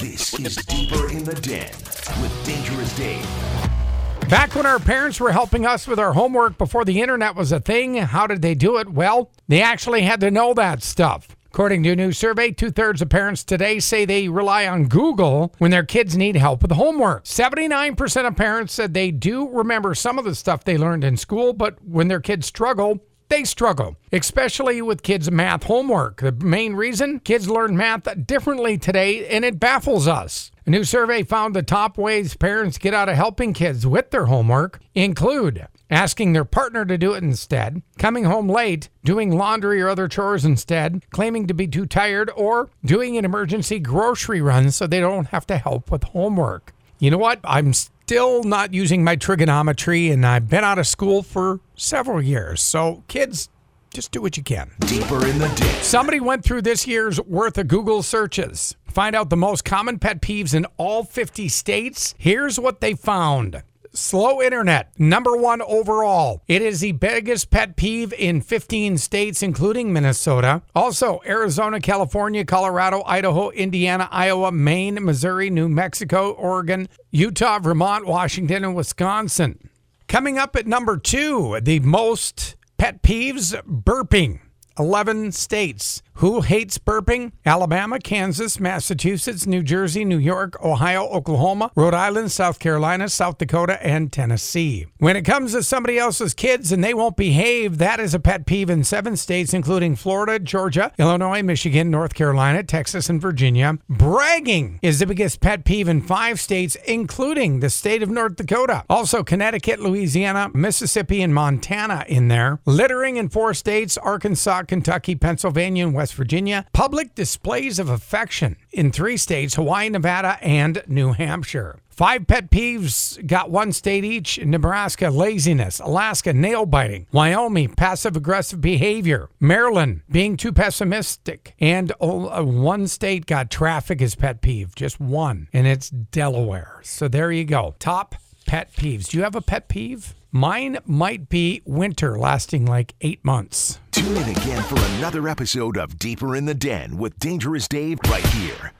This is Deeper in the Den with Dangerous Dave. Back when our parents were helping us with our homework before the internet was a thing, how did they do it? Well, they actually had to know that stuff. According to a new survey, two thirds of parents today say they rely on Google when their kids need help with homework. 79% of parents said they do remember some of the stuff they learned in school, but when their kids struggle, they struggle, especially with kids' math homework. The main reason kids learn math differently today, and it baffles us. A new survey found the top ways parents get out of helping kids with their homework include asking their partner to do it instead, coming home late, doing laundry or other chores instead, claiming to be too tired, or doing an emergency grocery run so they don't have to help with homework. You know what? I'm still not using my trigonometry, and I've been out of school for several years. So, kids, just do what you can. Deeper in the Den. Somebody went through this year's worth of Google searches. Find out the most common pet peeves in all 50 states. Here's what they found. Slow internet, number one overall. It is the biggest pet peeve in 15 states, including Minnesota. Also, Arizona, California, Colorado, Idaho, Indiana, Iowa, Maine, Missouri, New Mexico, Oregon, Utah, Vermont, Washington, and Wisconsin. Coming up at number two, the most pet peeves burping. 11 states. Who hates burping? Alabama, Kansas, Massachusetts, New Jersey, New York, Ohio, Oklahoma, Rhode Island, South Carolina, South Dakota, and Tennessee. When it comes to somebody else's kids and they won't behave, that is a pet peeve in seven states, including Florida, Georgia, Illinois, Michigan, North Carolina, Texas, and Virginia. Bragging is the biggest pet peeve in five states, including the state of North Dakota. Also, Connecticut, Louisiana, Mississippi, and Montana in there. Littering in four states Arkansas, Kentucky, Pennsylvania, and West Virginia. Public displays of affection in three states Hawaii, Nevada, and New Hampshire. Five pet peeves got one state each Nebraska, laziness. Alaska, nail biting. Wyoming, passive aggressive behavior. Maryland, being too pessimistic. And uh, one state got traffic as pet peeve, just one, and it's Delaware. So there you go. Top pet peeves. Do you have a pet peeve? Mine might be winter lasting like eight months. Tune in again for another episode of Deeper in the Den with Dangerous Dave right here